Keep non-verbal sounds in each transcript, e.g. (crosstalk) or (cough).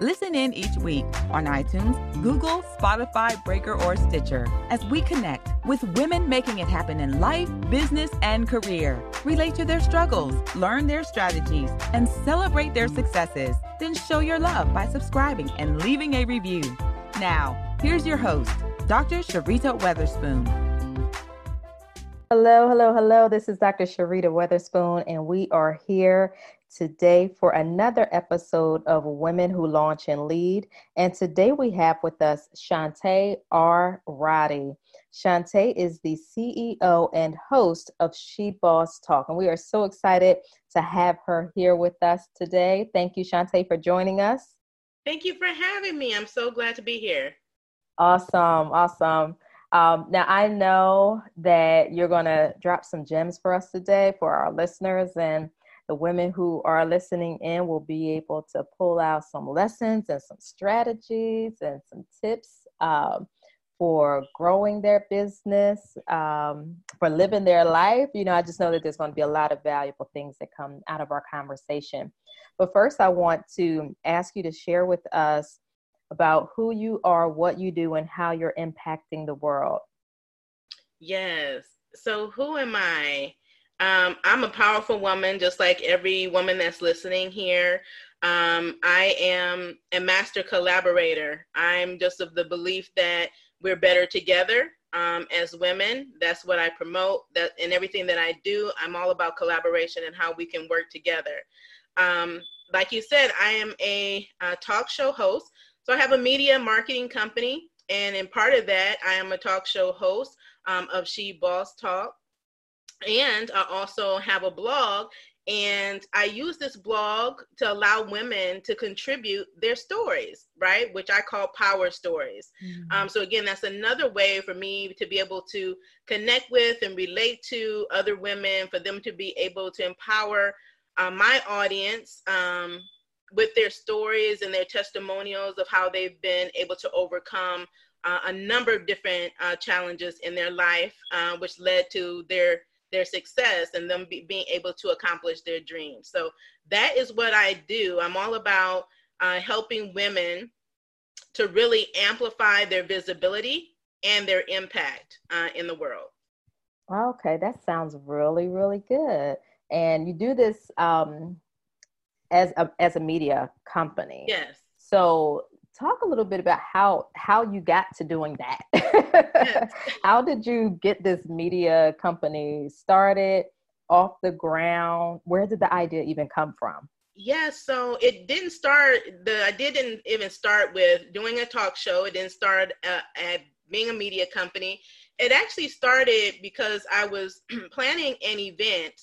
Listen in each week on iTunes, Google, Spotify, Breaker, or Stitcher as we connect with women making it happen in life, business, and career. Relate to their struggles, learn their strategies, and celebrate their successes. Then show your love by subscribing and leaving a review. Now, here's your host, Dr. Sharita Weatherspoon. Hello, hello, hello. This is Dr. Sharita Weatherspoon, and we are here today for another episode of Women Who Launch and Lead. And today we have with us Shantae R. Roddy. Shantae is the CEO and host of She Boss Talk, and we are so excited to have her here with us today. Thank you, Shantae, for joining us. Thank you for having me. I'm so glad to be here. Awesome, awesome. Um, now, I know that you're going to drop some gems for us today for our listeners, and the women who are listening in will be able to pull out some lessons and some strategies and some tips um, for growing their business, um, for living their life. You know, I just know that there's going to be a lot of valuable things that come out of our conversation. But first, I want to ask you to share with us about who you are, what you do, and how you're impacting the world. Yes. So, who am I? Um, I'm a powerful woman, just like every woman that's listening here. Um, I am a master collaborator. I'm just of the belief that we're better together um, as women. That's what I promote. That in everything that I do, I'm all about collaboration and how we can work together. Um, like you said, I am a, a talk show host. So I have a media marketing company, and in part of that, I am a talk show host um, of She Boss Talk. And I also have a blog, and I use this blog to allow women to contribute their stories, right? Which I call power stories. Mm-hmm. Um, so, again, that's another way for me to be able to connect with and relate to other women, for them to be able to empower uh, my audience um, with their stories and their testimonials of how they've been able to overcome uh, a number of different uh, challenges in their life, uh, which led to their their success and them be, being able to accomplish their dreams. So that is what I do. I'm all about uh, helping women to really amplify their visibility and their impact uh, in the world. Okay, that sounds really, really good. And you do this um, as a, as a media company. Yes. So talk a little bit about how how you got to doing that. yes. (laughs) How did you get this media company started off the ground? Where did the idea even come from? Yeah, so it didn't start. The idea didn't even start with doing a talk show. It didn't start uh, at being a media company. It actually started because I was (clears throat) planning an event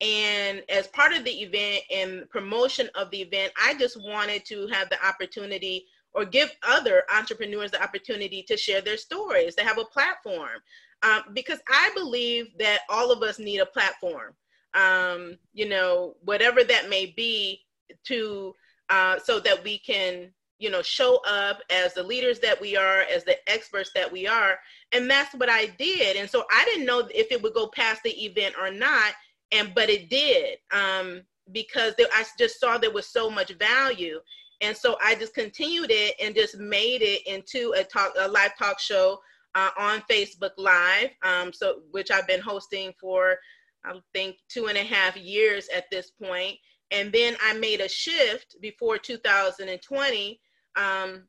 and as part of the event and promotion of the event, I just wanted to have the opportunity or give other entrepreneurs the opportunity to share their stories, to have a platform. Um, because I believe that all of us need a platform, um, you know, whatever that may be, to uh, so that we can, you know, show up as the leaders that we are, as the experts that we are, and that's what I did. And so I didn't know if it would go past the event or not and but it did um, because I just saw there was so much value, and so I just continued it and just made it into a talk, a live talk show uh, on Facebook Live, um, so which I've been hosting for I think two and a half years at this point, and then I made a shift before 2020. Um,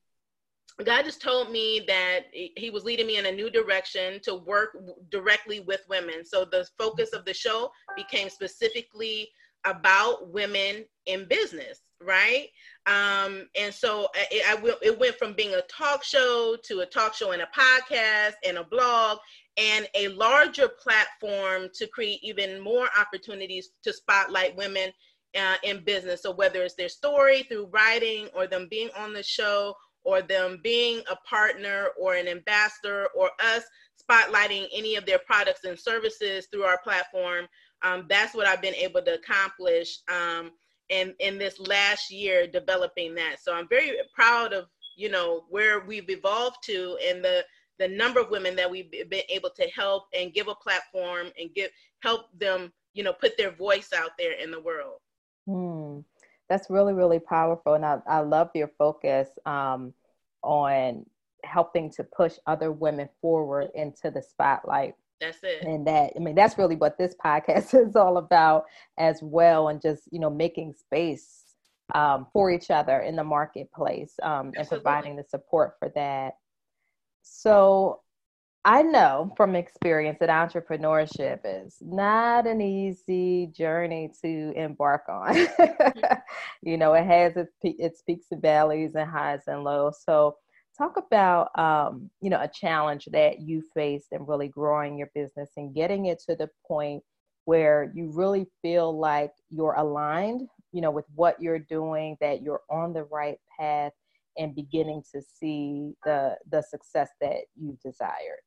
God just told me that He was leading me in a new direction to work directly with women. So the focus of the show became specifically about women in business, right? Um, and so it, I, it went from being a talk show to a talk show and a podcast and a blog and a larger platform to create even more opportunities to spotlight women uh, in business. So whether it's their story through writing or them being on the show or them being a partner or an ambassador or us spotlighting any of their products and services through our platform. Um, that's what I've been able to accomplish um, in, in this last year developing that. So I'm very proud of, you know, where we've evolved to and the, the number of women that we've been able to help and give a platform and give help them, you know, put their voice out there in the world. Hmm. That's really, really powerful. And I, I love your focus um, on helping to push other women forward into the spotlight. That's it. And that, I mean, that's really what this podcast (laughs) is all about as well. And just, you know, making space um, for each other in the marketplace um, and providing the support for that. So I know from experience that entrepreneurship is not an easy journey to embark on. (laughs) you know, it has its, its peaks and valleys and highs and lows. So, talk about um, you know a challenge that you faced in really growing your business and getting it to the point where you really feel like you're aligned, you know, with what you're doing, that you're on the right path, and beginning to see the the success that you desired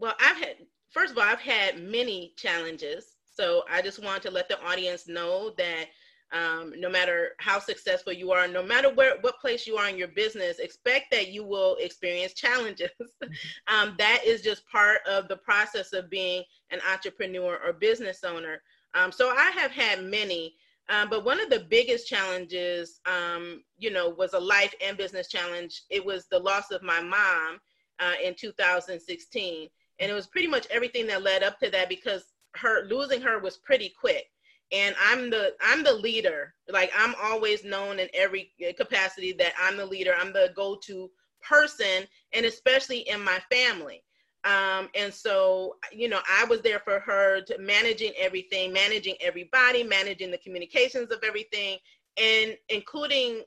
well, I've had, first of all, I've had many challenges. So I just want to let the audience know that um, no matter how successful you are, no matter where what place you are in your business, expect that you will experience challenges. (laughs) um, that is just part of the process of being an entrepreneur or business owner. Um, so I have had many, um, but one of the biggest challenges, um, you know, was a life and business challenge. It was the loss of my mom uh, in 2016 and it was pretty much everything that led up to that because her losing her was pretty quick and i'm the i'm the leader. Like i'm always known in every capacity that i'm the leader. I'm the go-to person and especially in my family. Um, and so you know i was there for her managing everything managing everybody managing the communications of everything and including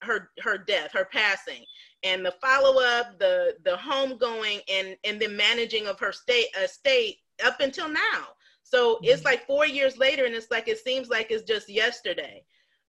her her death her passing and the follow up, the the homegoing, and and the managing of her state estate up until now. So mm-hmm. it's like four years later, and it's like it seems like it's just yesterday.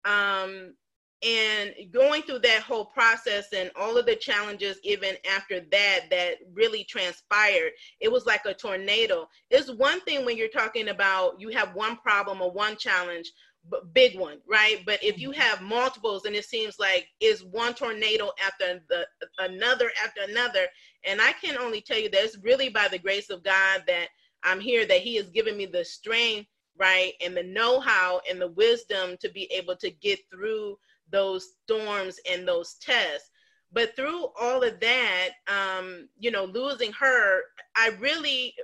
Um, and going through that whole process and all of the challenges even after that that really transpired it was like a tornado it's one thing when you're talking about you have one problem or one challenge but big one, right? But if you mm-hmm. have multiples and it seems like is one tornado after the another after another, and I can only tell you that it's really by the grace of God that I'm here, that He has given me the strength, right, and the know-how and the wisdom to be able to get through those storms and those tests. But through all of that, um, you know, losing her, I really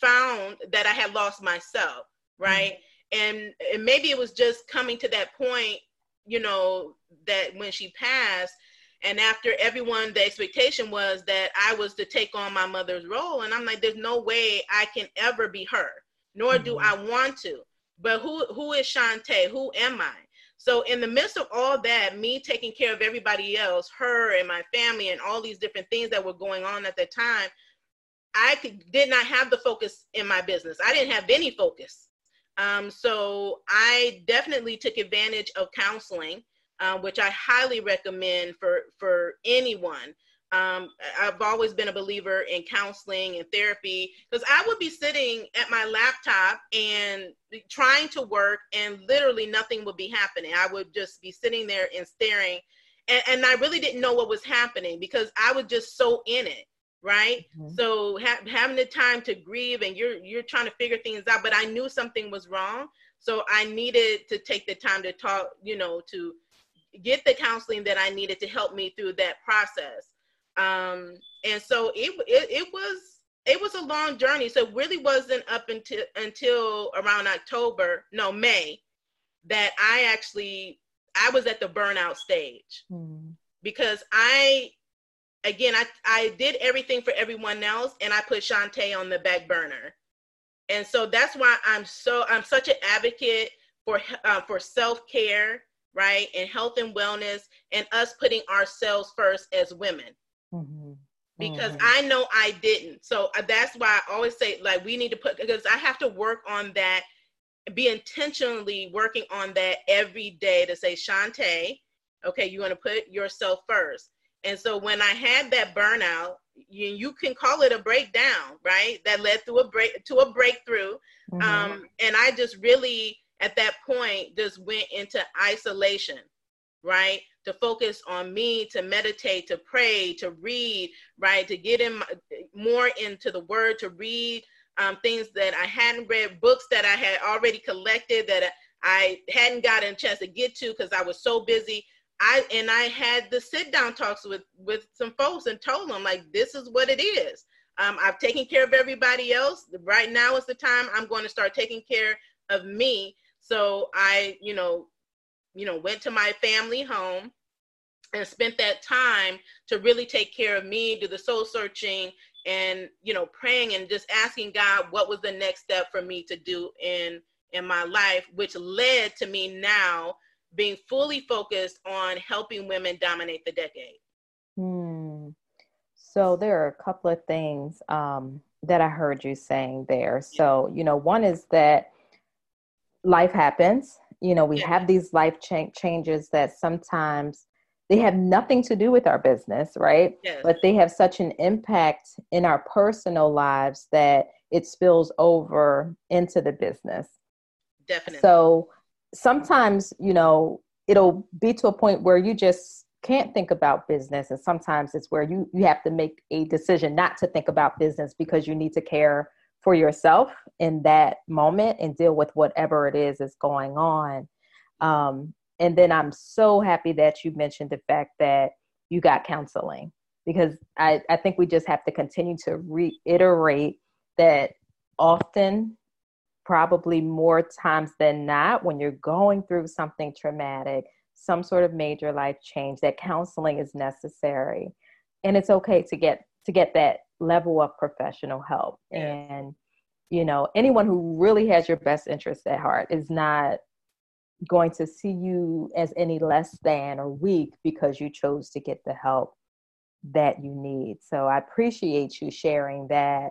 found that I had lost myself, right? Mm-hmm and, and maybe it was just coming to that point you know that when she passed and after everyone the expectation was that i was to take on my mother's role. And i'm like there's no way i can ever be her nor do mm-hmm. i want to. But who who is Shantae? who am i? So in the midst of all that me taking care of everybody else her and my family and all these different things that were going on at the time i could, did not have the focus in my business. I didn't have any focus. Um, so I definitely took advantage of counseling, uh, which I highly recommend for for anyone. Um, I've always been a believer in counseling and therapy because I would be sitting at my laptop and trying to work, and literally nothing would be happening. I would just be sitting there and staring, and, and I really didn't know what was happening because I was just so in it right mm-hmm. so ha- having the time to grieve and you're you're trying to figure things out but i knew something was wrong so i needed to take the time to talk you know to get the counseling that i needed to help me through that process um and so it it, it was it was a long journey so it really wasn't up until until around october no may that i actually i was at the burnout stage mm-hmm. because i again, I, I did everything for everyone else and I put Shantae on the back burner. And so that's why I'm so, I'm such an advocate for, uh, for self-care, right? And health and wellness and us putting ourselves first as women. Mm-hmm. Because mm-hmm. I know I didn't. So uh, that's why I always say, like, we need to put, because I have to work on that, be intentionally working on that every day to say, Shantae, okay, you're going to put yourself first And so when I had that burnout, you, you can call it a breakdown, right? That led through a break to a breakthrough. Mm-hmm. Um, and I just really at that point just went into isolation, right? To focus on me, to meditate, to pray, to read, right? To get in my, more into the word, to read um, things that I hadn't read, books that I had already collected that I hadn't gotten a chance to get to because I was so busy. I and I had the sit down talks with with some folks and told them like this is what it is. Um, I've taken care of everybody else. Right now is the time I'm going to start taking care of me. So I, you know, you know, went to my family home and spent that time to really take care of me, do the soul searching, and you know praying and just asking god what was the next step for me to do in in my life which led to me now being fully focused on helping women dominate the decade. Hmm. so there are a couple of things um, that i heard you saying there. So you know one is that life happens you know we yeah. have these life cha- changes that sometimes they have nothing to do with our business, right? Yes. But they have such an impact in our personal lives that it spills over into the business. Definitely. So sometimes, you know, it'll be to a point where you just can't think about business and sometimes it's where you you have to make a decision not to think about business because you need to care for yourself in that moment and deal with whatever it is is going on um, and then I'm so happy that you mentioned the fact that you got counseling because I, I think we just have to continue to reiterate that often, probably more times than not, when you're going through something traumatic, some sort of major life change, that counseling is necessary. And it's okay to get to get that level of professional help. And you know, anyone who really has your best interest at heart is not going to see you as any less than or weak because you chose to get the help that you need. So I appreciate you sharing that.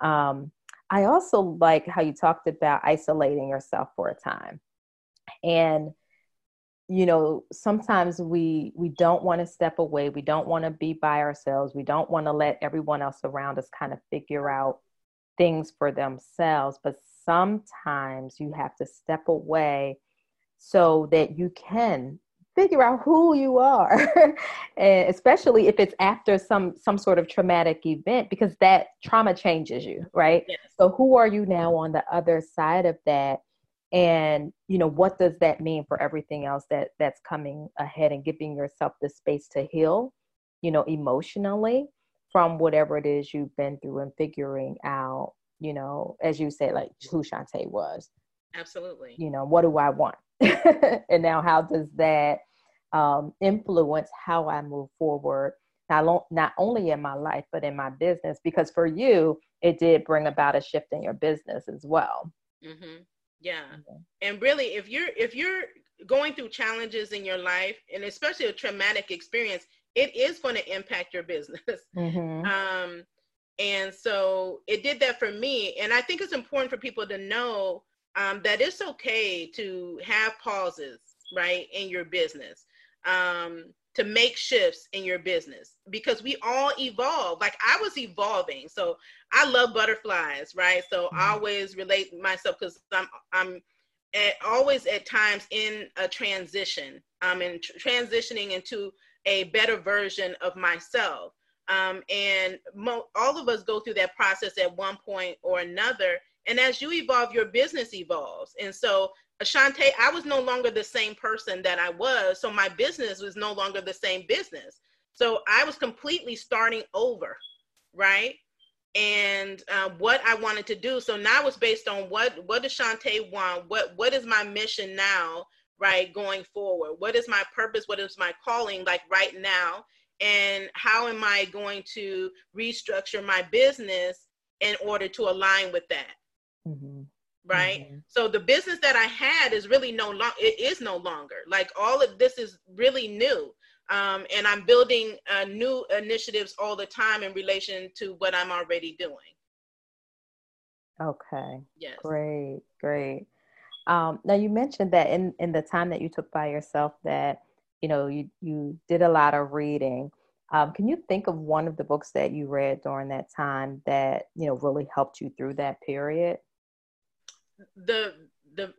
Um, I also like how you talked about isolating yourself for a time. And you know, sometimes we we don't want to step away. We don't want to be by ourselves. We don't want to let everyone else around us kind of figure out things for themselves, but sometimes you have to step away so that you can figure out who you are (laughs) and especially if it's after some some sort of traumatic event because that trauma changes you right? Yes. so who are you now on the other side of that? And you know what does that mean for everything else that that's coming ahead and giving yourself the space to heal you know emotionally from whatever it is you've been through and figuring out you know as you say like who Shantae was absolutely you know what do i want (laughs) and now how does that um, influence how I move forward? Not, not only in my life, but in my business, because for you, it did bring about a shift in your business as well. Mm-hmm. Yeah. Mm-hmm. And really, if you're, if you're going through challenges in your life and especially a traumatic experience, it is going to impact your business. (laughs) Mm-hmm. Um, and so it did that for me. And I think it's important for people to know um, that it's okay to have pauses, right, in your business, um, to make shifts in your business because we all evolve. Like I was evolving, so I love butterflies, right? So mm-hmm. always relate myself because I'm I'm at, always at times in a transition. I'm in tr- transitioning into a better version of myself. Um, and mo- all of us go through that process at one point or another and as you evolve, your business evolves. And so, Ashante, I was no longer the same person that I was. So my business was no longer the same business. So I was completely starting over, right? And uh, what I wanted to do. So now it's based on what what does Shantae want? What what is my mission now, right? Going forward, what is my purpose? What is my calling? Like right now, and how am I going to restructure my business in order to align with that? Mm-hmm. Right. Mm-hmm. So the business that I had is really no long it is no longer. Like all of this is really new. Um, and I'm building uh, new initiatives all the time in relation to what I'm already doing. Okay. Yes. Great, great. Um, now you mentioned that in, in the time that you took by yourself that, you know, you, you did a lot of reading. Um, can you think of one of the books that you read during that time that you know really helped you through that period? The the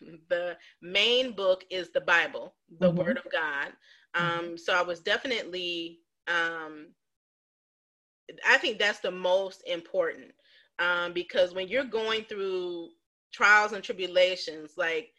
(laughs) the main book is the Bible, the mm-hmm. Word of God. Mm-hmm. Um, so I was definitely um, I think that's the most important um, because when you're going through trials and tribulations, like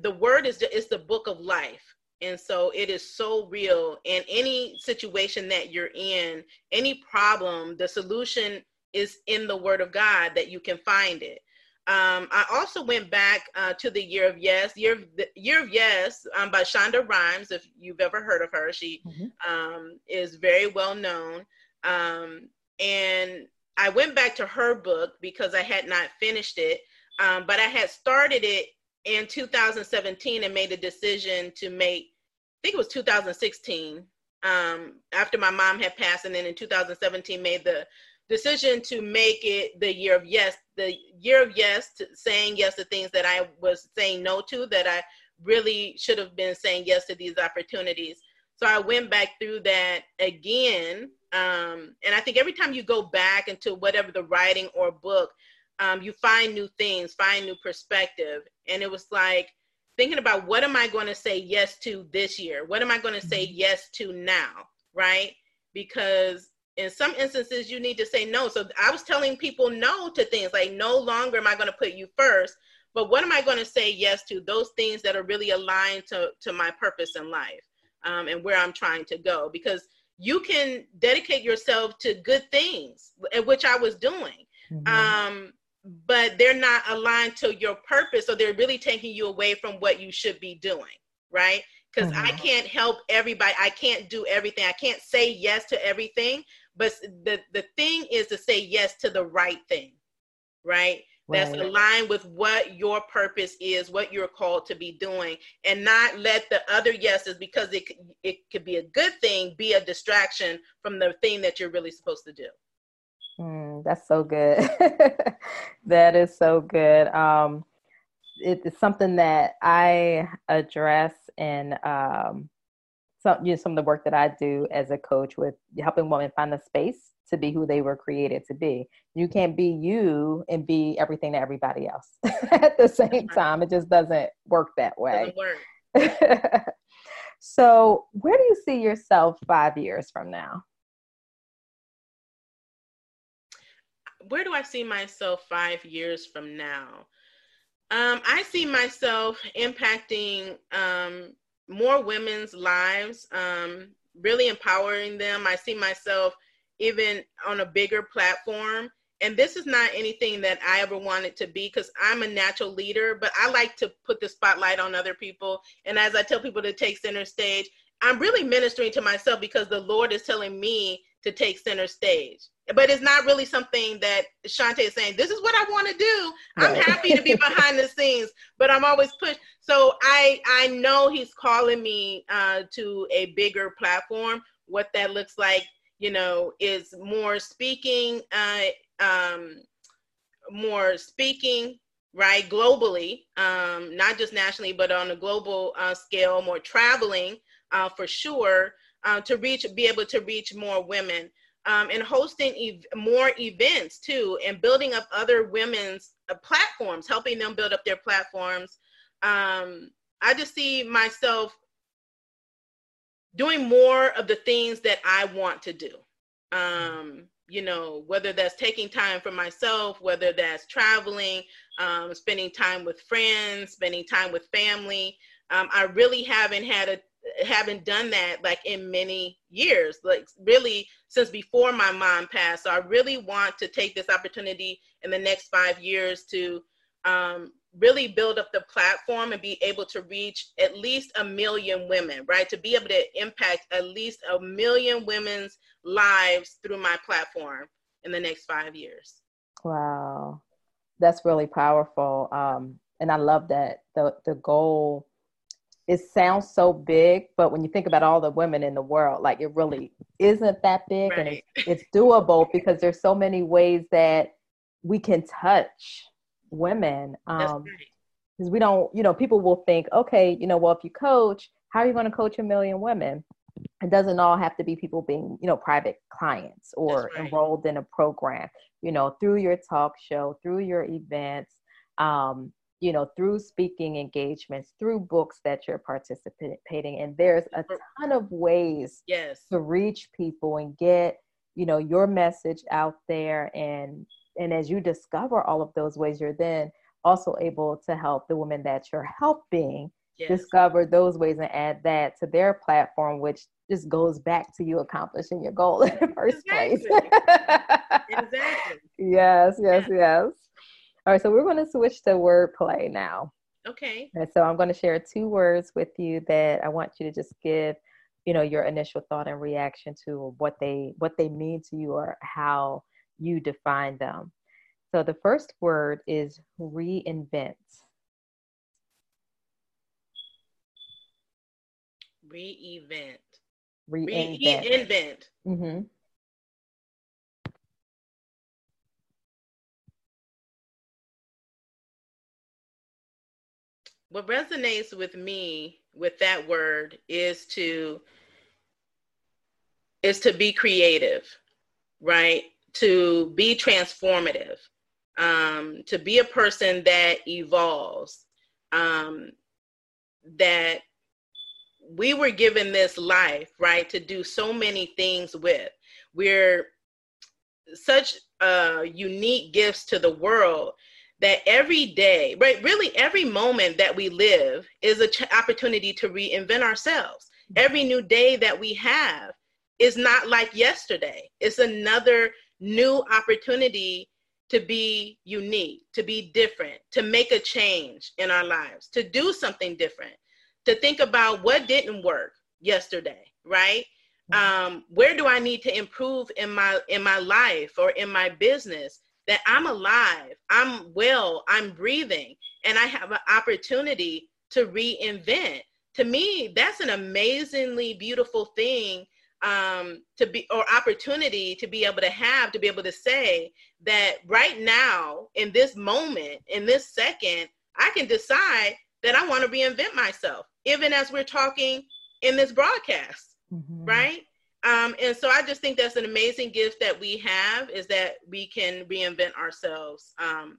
the word is is the book of life, and so it is so real. In any situation that you're in, any problem, the solution is in the word of God that you can find it. Um, I also went back uh, to the Year of Yes, Year of, the Year of Yes um, by Shonda Rhimes. If you've ever heard of her, she mm-hmm. um, is very well known. Um, and I went back to her book because I had not finished it, um, but I had started it in 2017 and made a decision to make, I think it was 2016, um, after my mom had passed, and then in 2017 made the decision to make it the year of yes, the year of yes, to saying yes to things that I was saying no to, that I really should have been saying yes to these opportunities. So I went back through that again. Um, and I think every time you go back into whatever the writing or book, um, you find new things, find new perspective. And it was like thinking about what am I going to say yes to this year? What am I going to say mm-hmm. yes to now? Right? Because in some instances, you need to say no. So I was telling people no to things like no longer am I going to put you first, but what am I going to say yes to? Those things that are really aligned to, to my purpose in life um, and where I'm trying to go. Because you can dedicate yourself to good things, which I was doing. Mm-hmm. Um, but they're not aligned to your purpose. So they're really taking you away from what you should be doing, right? Because mm-hmm. I can't help everybody. I can't do everything. I can't say yes to everything. But the, the thing is to say yes to the right thing, right? that's aligned with what your purpose is, what you're called to be doing, and not let the other yeses, because it it could be a good thing, be a distraction from the thing that you're really supposed to do. That's so good. (laughs) that is so good. Um, it's something that I address in um, some you know some of the work that I do as a coach with helping women find the space to be who they were created to be. You can't be you and be everything to everybody else (laughs) at the same time. It just doesn't work that way. Work. (laughs) so, where do you see yourself five years from now? Where do I see myself five years from now? Um, I see myself impacting um, more women's lives, um, really empowering them. I see myself even on a bigger platform. And this is not anything that I ever wanted to be because I'm a natural leader, but I like to put the spotlight on other people. And as I tell people to take center stage, I'm really ministering to myself because the Lord is telling me to take center stage. But it's not really something that Shantae is saying, this is what I want to do. I'm happy to be (laughs) behind the scenes, but I'm always pushed. So I I know he's calling me uh, to a bigger platform. What that looks like you know, is more speaking, uh, um, more speaking, right, globally, um, not just nationally, but on a global uh, scale, more traveling uh, for sure uh, to reach, be able to reach more women. Um, and hosting ev- more events too, and building up other women's uh, platforms, helping them build up their platforms. Um, I just see myself doing more of the things that I want to do. Um, you know, whether that's taking time for myself, whether that's traveling, um, spending time with friends, spending time with family. Um, I really haven't had a haven't done that like in many years, like really since before my mom passed. So I really want to take this opportunity in the next five years to um, really build up the platform and be able to reach at least a million women, right? To be able to impact at least a million women's lives through my platform in the next five years. Wow. That's really powerful. Um, and I love that the, the goal, it sounds so big, but when you think about all the women in the world, like it really isn't that big right. and it's, it's doable because there's so many ways that we can touch women. Um, because we don't, you know, people will think, okay, you know, well, if you coach, how are you going to coach a million women? it doesn't all have to be people being, you know, private clients or right. enrolled in a program. You know, through your talk show, through your events, um, you know, through speaking engagements, through books that you're participating in. There's a mm. ton of ways Yes. to reach people and get, you know, your message out there. And and as you discover all of those ways, you're then also able to help the women that you're helping Yes. discover those ways and add that to their platform, which just goes back to you accomplishing your goal in the first place. Exactly. (laughs) yes, yes, yes. All right, so we're going to switch to wordplay now. Okay. And so I'm going to share two words with you that I want you to just give, you know, your initial thought and reaction to what they what they mean to you or how you define them. So the first word is reinvent. Re-event. Reinvent. Reinvent. hmm What resonates with me with that word is to is to be creative, right? To be transformative, um, to be a person that evolves, um, that we were given this life, right, to do so many things with. We're such uh, unique gifts to the world that every day, right, really every moment that we live is an ch- opportunity to reinvent ourselves. Every new day that we have is not like yesterday. It's another new opportunity to be unique, to be different, to make a change in our lives, to do something different, to think about what didn't work yesterday, right? Um, where do I need to improve in my in my life or in my business that I'm alive, I'm well, I'm breathing, and I have an opportunity to reinvent. To me, that's an amazingly beautiful thing um, to be or opportunity to be able to have to be able to say that right now in this moment in this second i can decide that i want to reinvent myself even as we're talking in this broadcast Mhm. right um, and so i just think that's an amazing gift that we have is that we can reinvent ourselves um,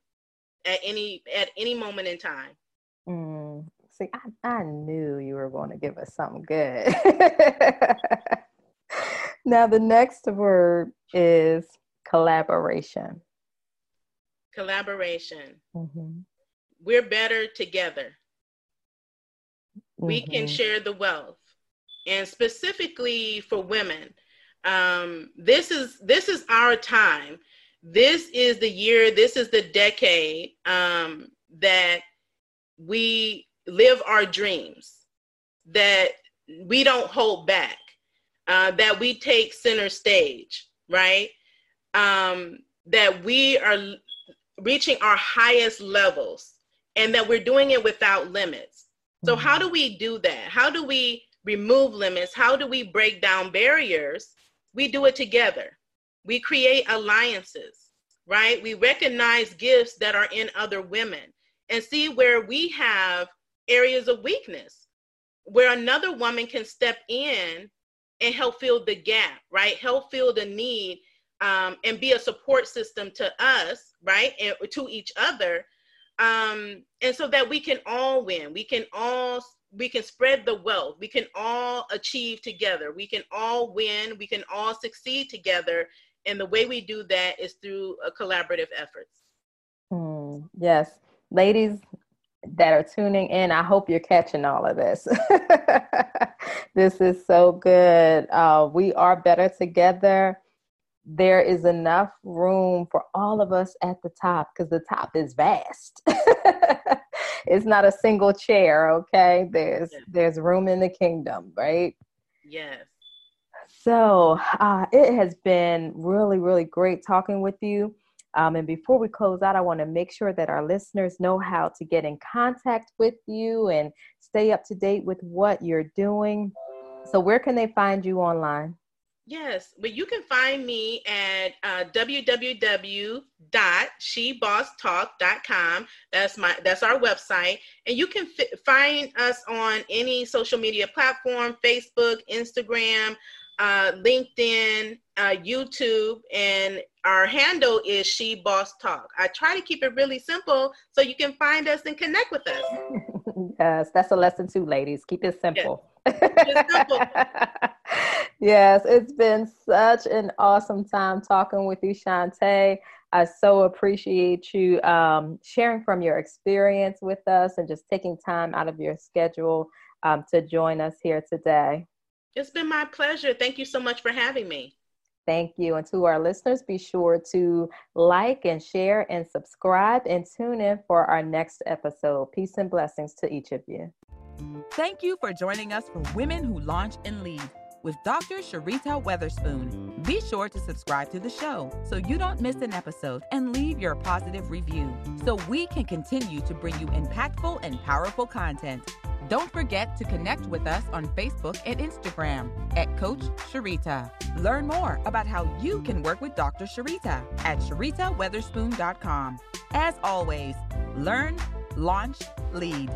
at any at any moment in time Mm. See, I, I knew you were going to give us something good. (laughs) now, the next word is collaboration. collaboration Mhm. we're better together we can Mhm. share the wealth and specifically for women um, this is this is our time. This is the year this is the decade um, that we live our dreams that we don't hold back uh, that we take center stage right? Um, that we are reaching our highest levels and that we're doing it without limits. So, how do we do that? How do we remove limits? How do we break down barriers? We do it together. We create alliances, right? We recognize gifts that are in other women and see where we have areas of weakness, where another woman can step in and help fill the gap, right? Help fill the need um, and be a support system to us, right? And to each other um and so that we can all win we can all we can spread the wealth we can all achieve together we can all win we can all succeed together and the way we do that is through a collaborative efforts Mm, yes. Ladies that are tuning in, I hope you're catching all of this. (laughs) this is so good. Uh, we are better together. There is enough room for all of us at the top because the top is vast. (laughs) it's not a single chair, okay? There's Yeah. there's room in the kingdom, right? yes So uh, it has been really, really great talking with you. Um, and before we close out, I want to make sure that our listeners know how to get in contact with you and stay up to date with what you're doing. So, where can they find you online? Yes, but you can find me at uh, www.shebosstalk.com. That's my that's our website, and you can fi- find us on any social media platform: Facebook, Instagram, uh, LinkedIn, uh, YouTube, and our handle is She Boss Talk. I try to keep it really simple so you can find us and connect with us. (laughs) yes, that's a lesson too, ladies. Keep it simple. Yes. simple. (laughs) yes, it's been such an awesome time talking with you, Shantae. I so appreciate you um, sharing from your experience with us and just taking time out of your schedule um, to join us here today. It's been my pleasure. Thank you so much for having me. Thank you. And to our listeners, be sure to like and share and subscribe and tune in for our next episode. Peace and blessings to each of you. Thank you for joining us for Women Who Launch and Lead with Dr. Sharita Weatherspoon. Be sure to subscribe to the show so you don't miss an episode and leave your positive review so we can continue to bring you impactful and powerful content. Don't forget to connect with us on Facebook and Instagram at Coach Sharita. Learn more about how you can work with Dr. Sharita at sharitaweatherspoon.com. As always, learn, launch, lead.